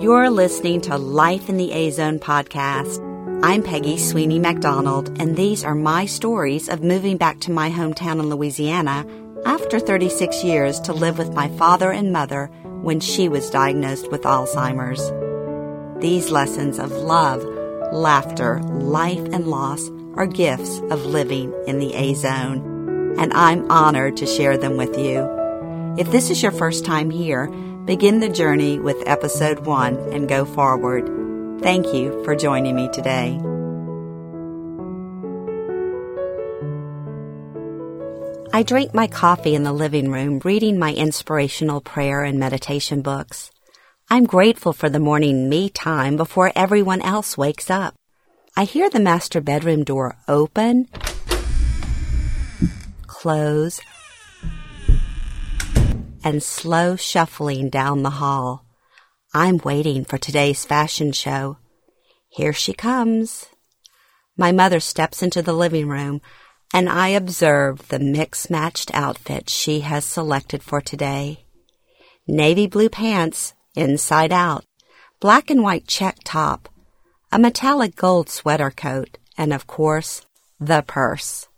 You're listening to Life in the A Zone podcast. I'm Peggy Sweeney McDonald, and these are my stories of moving back to my hometown in Louisiana after 36 years to live with my father and mother when she was diagnosed with Alzheimer's. These lessons of love, laughter, life, and loss are gifts of living in the A Zone, and I'm honored to share them with you. If this is your first time here, begin the journey with episode one and go forward. Thank you for joining me today. I drink my coffee in the living room, reading my inspirational prayer and meditation books. I'm grateful for the morning me time before everyone else wakes up. I hear the master bedroom door open, close, and slow shuffling down the hall. I'm waiting for today's fashion show. Here she comes. My mother steps into the living room and I observe the mix matched outfit she has selected for today. Navy blue pants inside out, black and white check top, a metallic gold sweater coat, and of course, the purse.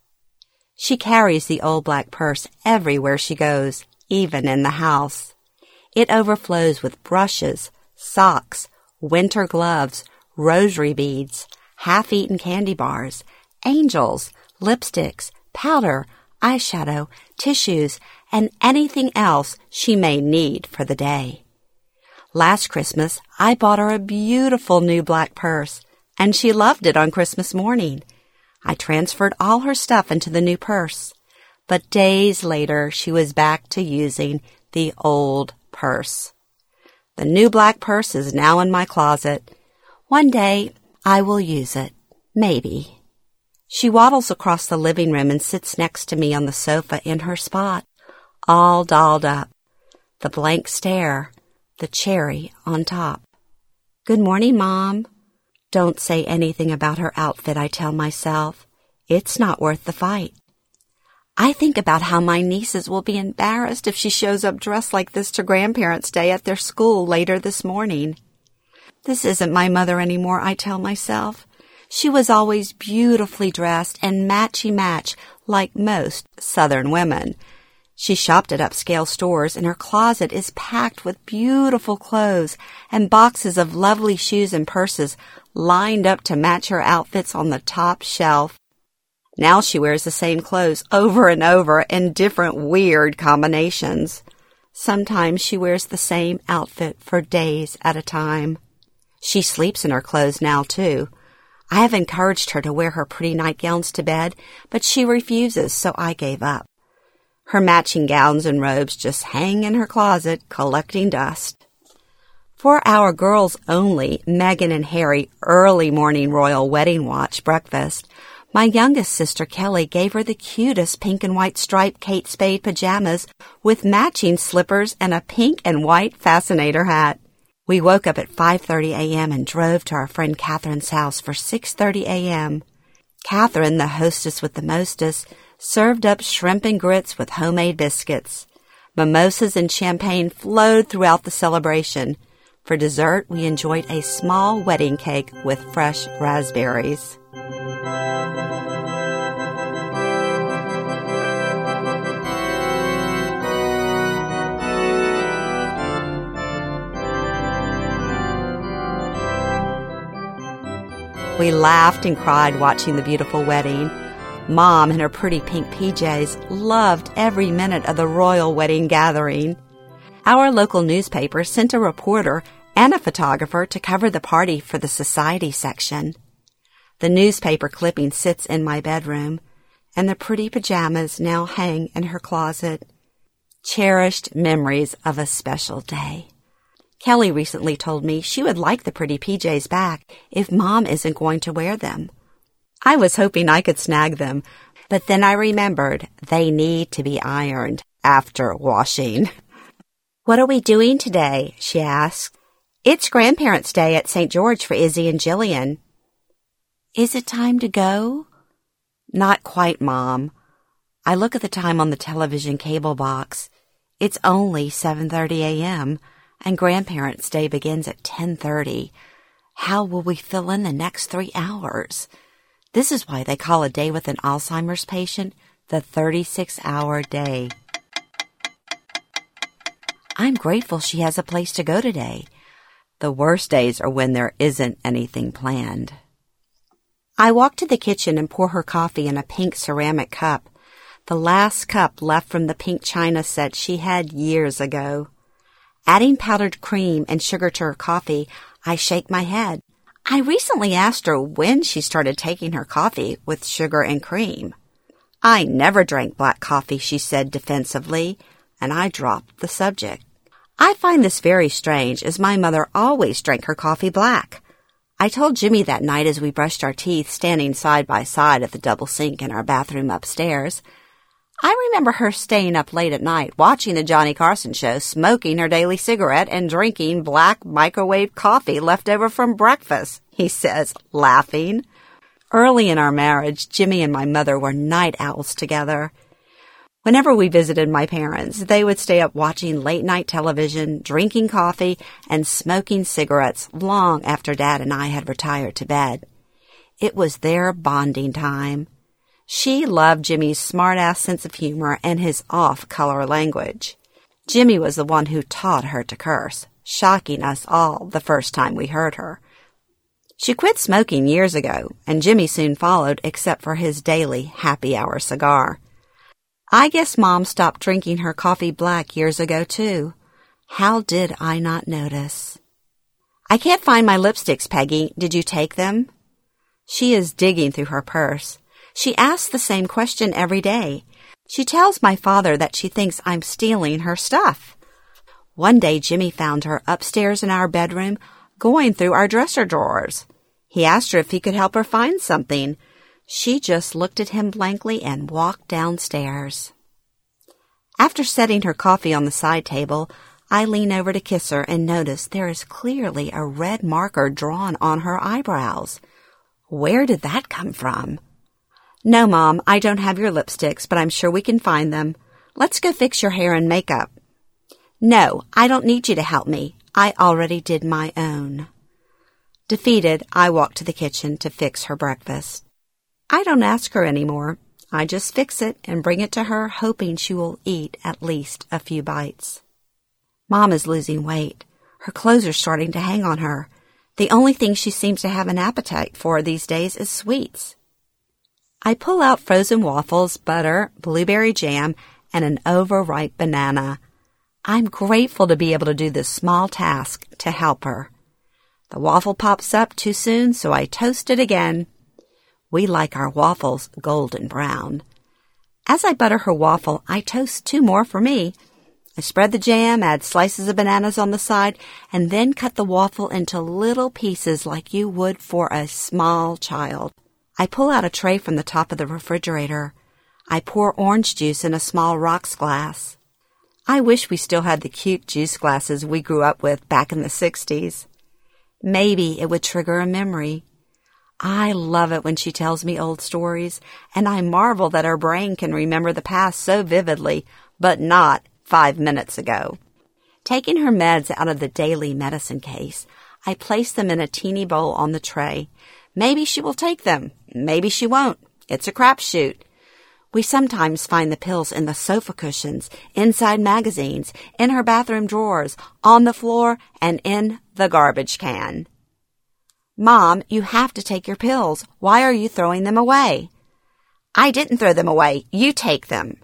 She carries the old black purse everywhere she goes, even in the house. It overflows with brushes, socks, winter gloves, rosary beads, half-eaten candy bars, angels, lipsticks, powder, eyeshadow, tissues, and anything else she may need for the day. Last Christmas, I bought her a beautiful new black purse, and she loved it on Christmas morning. I transferred all her stuff into the new purse, but days later she was back to using the old purse. The new black purse is now in my closet. One day I will use it. Maybe. She waddles across the living room and sits next to me on the sofa in her spot, all dolled up. The blank stare, the cherry on top. Good morning, Mom. Don't say anything about her outfit, I tell myself. It's not worth the fight. I think about how my nieces will be embarrassed if she shows up dressed like this to Grandparents' Day at their school later this morning. This isn't my mother anymore, I tell myself. She was always beautifully dressed and matchy match like most Southern women. She shopped at upscale stores and her closet is packed with beautiful clothes and boxes of lovely shoes and purses lined up to match her outfits on the top shelf. Now she wears the same clothes over and over in different weird combinations. Sometimes she wears the same outfit for days at a time. She sleeps in her clothes now too. I have encouraged her to wear her pretty nightgowns to bed, but she refuses, so I gave up. Her matching gowns and robes just hang in her closet, collecting dust. For our girls only Meghan and Harry early morning royal wedding watch breakfast, my youngest sister Kelly gave her the cutest pink and white striped Kate Spade pajamas with matching slippers and a pink and white fascinator hat. We woke up at 5:30 a.m. and drove to our friend Catherine's house for 6:30 a.m. Catherine, the hostess with the mostest, served up shrimp and grits with homemade biscuits. Mimosas and champagne flowed throughout the celebration. For dessert, we enjoyed a small wedding cake with fresh raspberries. We laughed and cried watching the beautiful wedding. Mom, in her pretty pink PJs, loved every minute of the royal wedding gathering. Our local newspaper sent a reporter and a photographer to cover the party for the society section. The newspaper clipping sits in my bedroom, and the pretty pajamas now hang in her closet. Cherished memories of a special day. Kelly recently told me she would like the pretty PJs back if Mom isn't going to wear them. I was hoping I could snag them, but then I remembered they need to be ironed after washing. What are we doing today? she asked. It's Grandparents' Day at St. George for Izzy and Jillian. Is it time to go? Not quite, Mom. I look at the time on the television cable box. It's only 7:30 a.m. and grandparents' day begins at 10:30. How will we fill in the next 3 hours? This is why they call a day with an Alzheimer's patient the 36-hour day. I'm grateful she has a place to go today. The worst days are when there isn't anything planned. I walk to the kitchen and pour her coffee in a pink ceramic cup, the last cup left from the pink china set she had years ago. Adding powdered cream and sugar to her coffee, I shake my head. I recently asked her when she started taking her coffee with sugar and cream. I never drank black coffee, she said defensively, and I dropped the subject. I find this very strange as my mother always drank her coffee black. I told Jimmy that night as we brushed our teeth standing side by side at the double sink in our bathroom upstairs. I remember her staying up late at night watching the Johnny Carson show, smoking her daily cigarette and drinking black microwave coffee left over from breakfast, he says, laughing. Early in our marriage, Jimmy and my mother were night owls together. Whenever we visited my parents, they would stay up watching late night television, drinking coffee, and smoking cigarettes long after Dad and I had retired to bed. It was their bonding time. She loved Jimmy's smart-ass sense of humor and his off-color language. Jimmy was the one who taught her to curse, shocking us all the first time we heard her. She quit smoking years ago, and Jimmy soon followed except for his daily happy hour cigar. I guess Mom stopped drinking her coffee black years ago, too. How did I not notice? I can't find my lipsticks, Peggy. Did you take them? She is digging through her purse. She asks the same question every day. She tells my father that she thinks I'm stealing her stuff. One day Jimmy found her upstairs in our bedroom going through our dresser drawers. He asked her if he could help her find something. She just looked at him blankly and walked downstairs. After setting her coffee on the side table, I lean over to kiss her and notice there is clearly a red marker drawn on her eyebrows. Where did that come from? No, Mom, I don't have your lipsticks, but I'm sure we can find them. Let's go fix your hair and makeup. No, I don't need you to help me. I already did my own. Defeated, I walk to the kitchen to fix her breakfast. I don't ask her anymore. I just fix it and bring it to her, hoping she will eat at least a few bites. Mom is losing weight. Her clothes are starting to hang on her. The only thing she seems to have an appetite for these days is sweets. I pull out frozen waffles, butter, blueberry jam, and an overripe banana. I'm grateful to be able to do this small task to help her. The waffle pops up too soon, so I toast it again. We like our waffles golden brown. As I butter her waffle, I toast two more for me. I spread the jam, add slices of bananas on the side, and then cut the waffle into little pieces like you would for a small child. I pull out a tray from the top of the refrigerator. I pour orange juice in a small rocks glass. I wish we still had the cute juice glasses we grew up with back in the 60s. Maybe it would trigger a memory. I love it when she tells me old stories, and I marvel that her brain can remember the past so vividly, but not five minutes ago. Taking her meds out of the daily medicine case, I place them in a teeny bowl on the tray. Maybe she will take them. Maybe she won't. It's a crapshoot. We sometimes find the pills in the sofa cushions, inside magazines, in her bathroom drawers, on the floor, and in the garbage can. Mom, you have to take your pills. Why are you throwing them away? I didn't throw them away. You take them.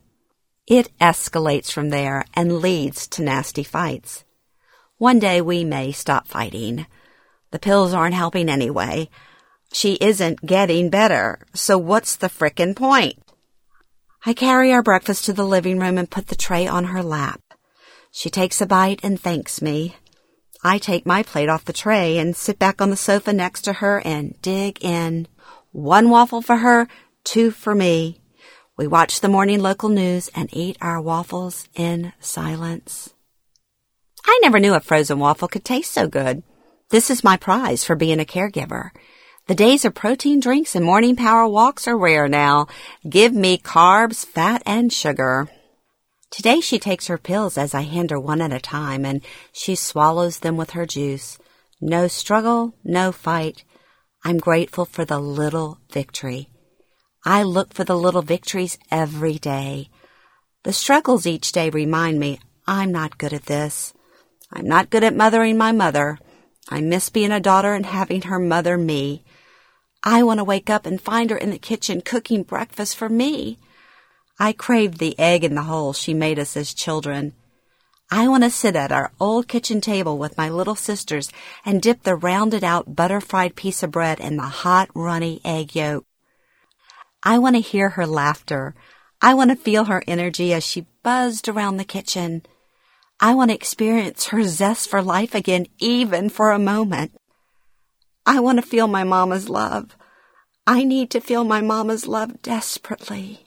It escalates from there and leads to nasty fights. One day we may stop fighting. The pills aren't helping anyway. She isn't getting better, so what's the frickin' point? I carry our breakfast to the living room and put the tray on her lap. She takes a bite and thanks me. I take my plate off the tray and sit back on the sofa next to her and dig in. One waffle for her, two for me. We watch the morning local news and eat our waffles in silence. I never knew a frozen waffle could taste so good. This is my prize for being a caregiver. The days of protein drinks and morning power walks are rare now. Give me carbs, fat, and sugar. Today she takes her pills as I hand her one at a time and she swallows them with her juice. No struggle, no fight. I'm grateful for the little victory. I look for the little victories every day. The struggles each day remind me I'm not good at this. I'm not good at mothering my mother. I miss being a daughter and having her mother me. I want to wake up and find her in the kitchen cooking breakfast for me. I craved the egg in the hole she made us as children. I want to sit at our old kitchen table with my little sisters and dip the rounded out butter fried piece of bread in the hot runny egg yolk. I want to hear her laughter. I want to feel her energy as she buzzed around the kitchen. I want to experience her zest for life again, even for a moment. I want to feel my mama's love. I need to feel my mama's love desperately.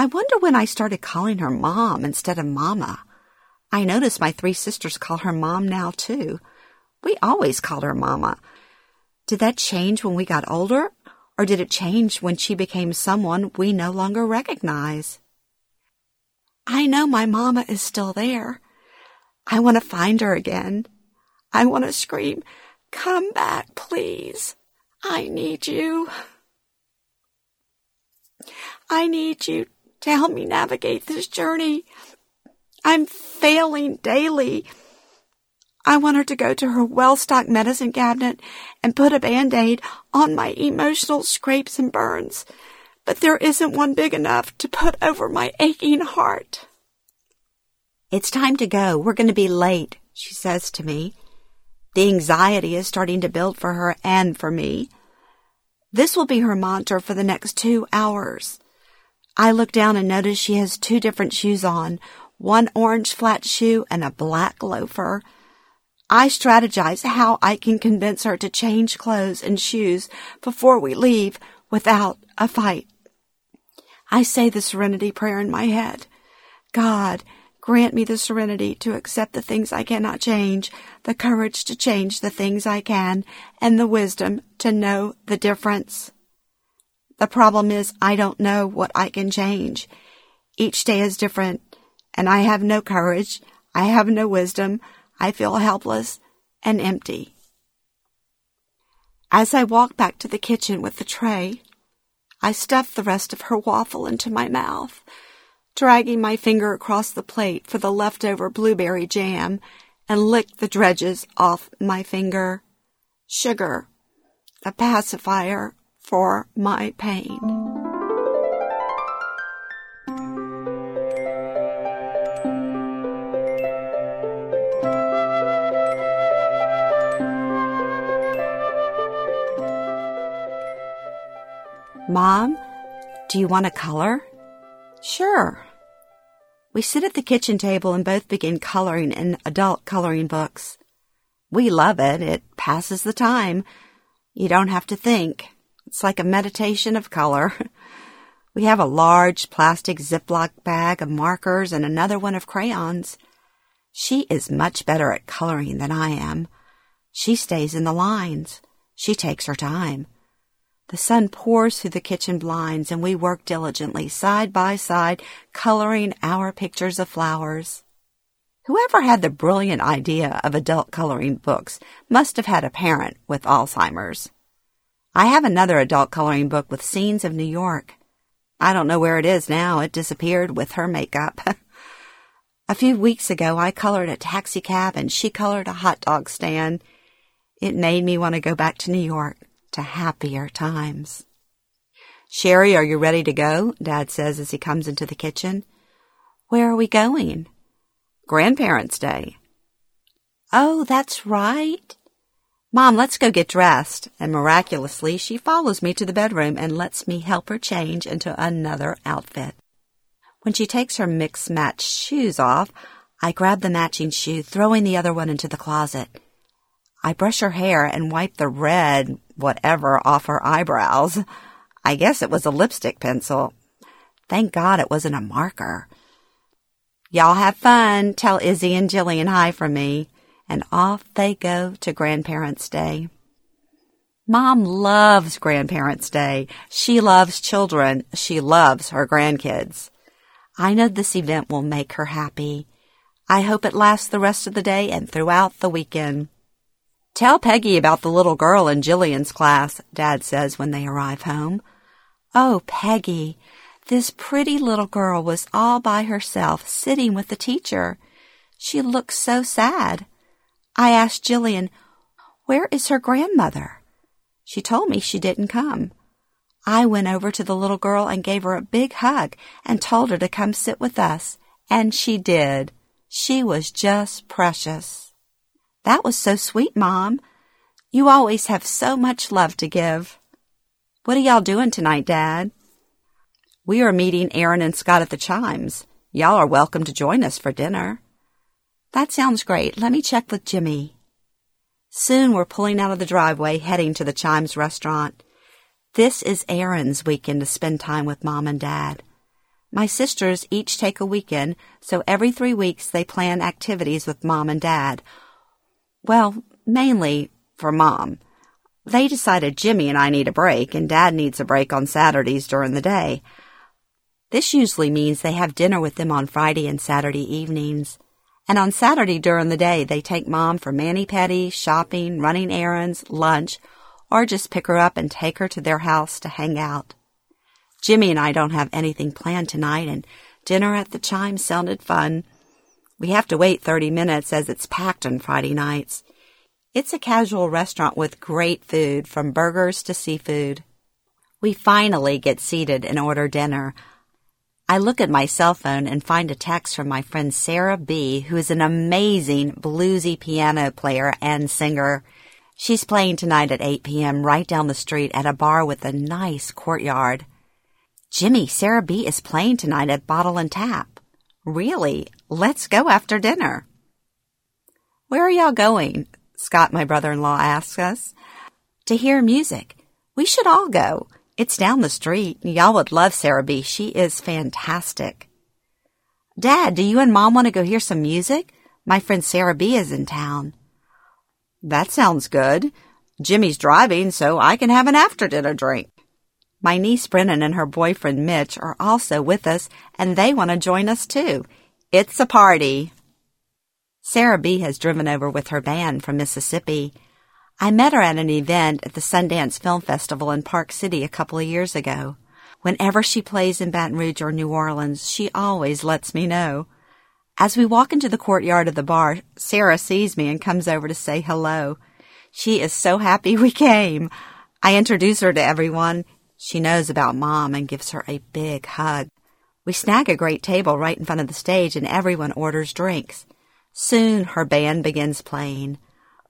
I wonder when I started calling her mom instead of mama. I notice my three sisters call her mom now too. We always called her mama. Did that change when we got older? Or did it change when she became someone we no longer recognize? I know my mama is still there. I want to find her again. I want to scream, Come back, please. I need you. I need you to help me navigate this journey. I'm failing daily. I want her to go to her well-stocked medicine cabinet and put a band-aid on my emotional scrapes and burns, but there isn't one big enough to put over my aching heart. It's time to go. We're going to be late, she says to me. The anxiety is starting to build for her and for me. This will be her mantra for the next two hours. I look down and notice she has two different shoes on, one orange flat shoe and a black loafer. I strategize how I can convince her to change clothes and shoes before we leave without a fight. I say the serenity prayer in my head. God, grant me the serenity to accept the things I cannot change, the courage to change the things I can, and the wisdom to know the difference. The problem is I don't know what I can change. Each day is different and I have no courage. I have no wisdom. I feel helpless and empty. As I walk back to the kitchen with the tray, I stuff the rest of her waffle into my mouth, dragging my finger across the plate for the leftover blueberry jam and lick the dredges off my finger. Sugar, a pacifier for my pain. Mom, do you want a color? Sure. We sit at the kitchen table and both begin coloring in adult coloring books. We love it. It passes the time. You don't have to think. It's like a meditation of color. We have a large plastic Ziploc bag of markers and another one of crayons. She is much better at coloring than I am. She stays in the lines. She takes her time. The sun pours through the kitchen blinds and we work diligently, side by side, coloring our pictures of flowers. Whoever had the brilliant idea of adult coloring books must have had a parent with Alzheimer's. I have another adult coloring book with scenes of New York. I don't know where it is now. It disappeared with her makeup. a few weeks ago, I colored a taxicab and she colored a hot dog stand. It made me want to go back to New York to happier times. Sherry, are you ready to go? Dad says as he comes into the kitchen. Where are we going? Grandparents' Day. Oh, that's right. Mom, let's go get dressed. And miraculously, she follows me to the bedroom and lets me help her change into another outfit. When she takes her mix matched shoes off, I grab the matching shoe, throwing the other one into the closet. I brush her hair and wipe the red whatever off her eyebrows. I guess it was a lipstick pencil. Thank God it wasn't a marker. Y'all have fun. Tell Izzy and Jillian hi from me. And off they go to Grandparents' Day. Mom loves Grandparents' Day. She loves children. She loves her grandkids. I know this event will make her happy. I hope it lasts the rest of the day and throughout the weekend. Tell Peggy about the little girl in Jillian's class, Dad says when they arrive home. Oh, Peggy, this pretty little girl was all by herself sitting with the teacher. She looked so sad. I asked Jillian, where is her grandmother? She told me she didn't come. I went over to the little girl and gave her a big hug and told her to come sit with us. And she did. She was just precious. That was so sweet, Mom. You always have so much love to give. What are y'all doing tonight, Dad? We are meeting Aaron and Scott at the Chimes. Y'all are welcome to join us for dinner. That sounds great. Let me check with Jimmy. Soon we're pulling out of the driveway heading to the Chimes restaurant. This is Aaron's weekend to spend time with mom and dad. My sisters each take a weekend, so every three weeks they plan activities with mom and dad. Well, mainly for mom. They decided Jimmy and I need a break, and dad needs a break on Saturdays during the day. This usually means they have dinner with them on Friday and Saturday evenings. And on Saturday during the day, they take mom for mani-pedi, shopping, running errands, lunch, or just pick her up and take her to their house to hang out. Jimmy and I don't have anything planned tonight, and dinner at the Chime sounded fun. We have to wait 30 minutes as it's packed on Friday nights. It's a casual restaurant with great food, from burgers to seafood. We finally get seated and order dinner. I look at my cell phone and find a text from my friend Sarah B., who is an amazing bluesy piano player and singer. She's playing tonight at 8 p.m. right down the street at a bar with a nice courtyard. Jimmy, Sarah B. is playing tonight at Bottle and Tap. Really? Let's go after dinner. Where are y'all going? Scott, my brother-in-law, asks us. To hear music. We should all go. It's down the street. Y'all would love Sarah B. She is fantastic. Dad, do you and Mom want to go hear some music? My friend Sarah B. is in town. That sounds good. Jimmy's driving, so I can have an after-dinner drink. My niece Brennan and her boyfriend Mitch are also with us, and they want to join us too. It's a party. Sarah B. has driven over with her band from Mississippi. I met her at an event at the Sundance Film Festival in Park City a couple of years ago. Whenever she plays in Baton Rouge or New Orleans, she always lets me know. As we walk into the courtyard of the bar, Sarah sees me and comes over to say hello. She is so happy we came. I introduce her to everyone. She knows about mom and gives her a big hug. We snag a great table right in front of the stage and everyone orders drinks. Soon her band begins playing.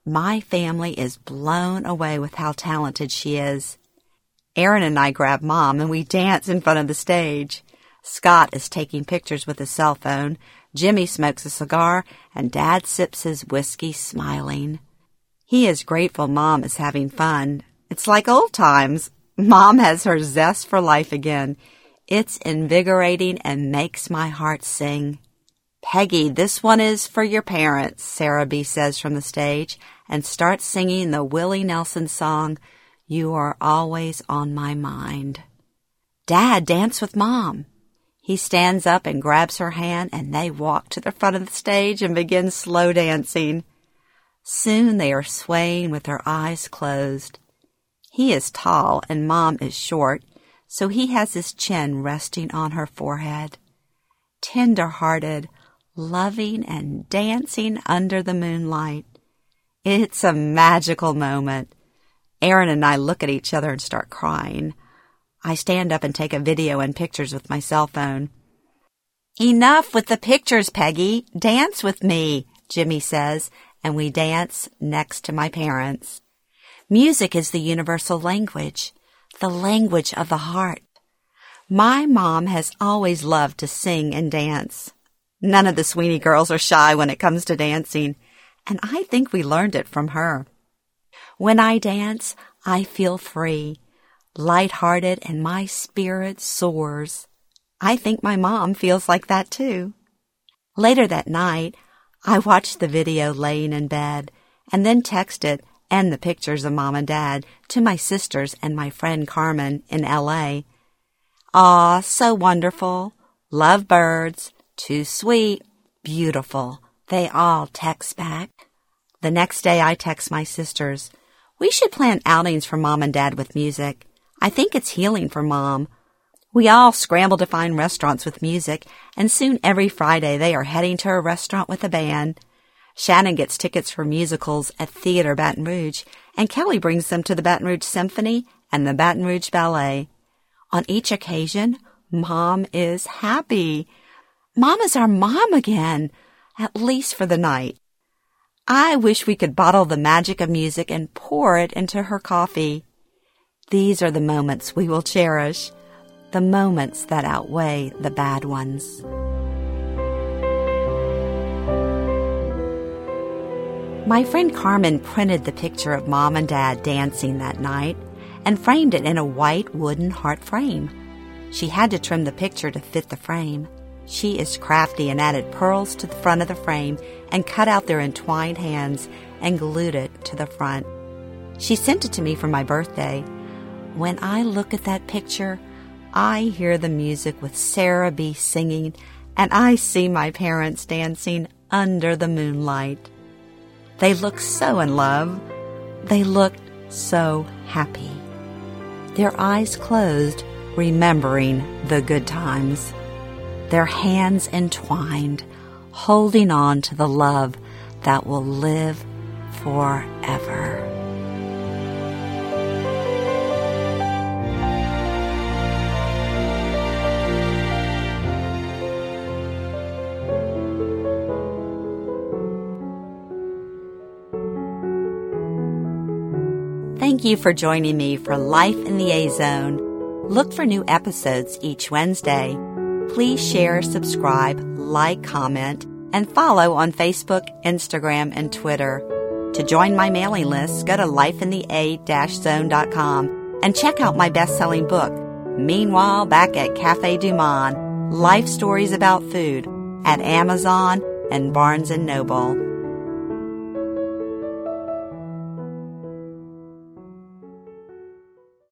My family is blown away with how talented she is. Aaron and I grab mom and we dance in front of the stage. Scott is taking pictures with his cell phone. Jimmy smokes a cigar and dad sips his whiskey smiling. He is grateful mom is having fun. It's like old times. Mom has her zest for life again. It's invigorating and makes my heart sing. Peggy, this one is for your parents, Sarah B. says from the stage, and start singing the Willie Nelson song, You Are Always on My Mind. Dad, dance with Mom. He stands up and grabs her hand, and they walk to the front of the stage and begin slow dancing. Soon they are swaying with their eyes closed. He is tall and Mom is short, so he has his chin resting on her forehead. Tender hearted, loving and dancing under the moonlight. It's a magical moment. Aaron and I look at each other and start crying. I stand up and take a video and pictures with my cell phone. Enough with the pictures, Peggy. Dance with me, Jimmy says, and we dance next to my parents. Music is the universal language, the language of the heart. My mom has always loved to sing and dance. None of the Sweeney girls are shy when it comes to dancing, and I think we learned it from her. When I dance, I feel free, light-hearted, and my spirit soars. I think my mom feels like that too. Later that night, I watched the video laying in bed and then texted and the pictures of mom and dad to my sisters and my friend Carmen in LA. Ah, so wonderful. Love birds. Too sweet. Beautiful. They all text back. The next day I text my sisters. We should plan outings for mom and dad with music. I think it's healing for mom. We all scramble to find restaurants with music, and soon every Friday they are heading to a restaurant with a band. Shannon gets tickets for musicals at Theater Baton Rouge, and Kelly brings them to the Baton Rouge Symphony and the Baton Rouge Ballet. On each occasion, Mom is happy. Mom is our mom again, at least for the night. I wish we could bottle the magic of music and pour it into her coffee. These are the moments we will cherish, the moments that outweigh the bad ones. My friend Carmen printed the picture of mom and dad dancing that night and framed it in a white wooden heart frame. She had to trim the picture to fit the frame. She is crafty and added pearls to the front of the frame and cut out their entwined hands and glued it to the front. She sent it to me for my birthday. When I look at that picture, I hear the music with Sarah B. singing, and I see my parents dancing under the moonlight. They look so in love. They looked so happy. Their eyes closed, remembering the good times their hands entwined, holding on to the love that will live forever. Thank you for joining me for Life in the A Zone. Look for new episodes each Wednesday please share, subscribe, like, comment, and follow on Facebook, Instagram, and Twitter. To join my mailing list, go to lifeinthea-zone.com and check out my best-selling book, Meanwhile Back at Cafe Du Monde, Life Stories About Food, at Amazon and Barnes & Noble.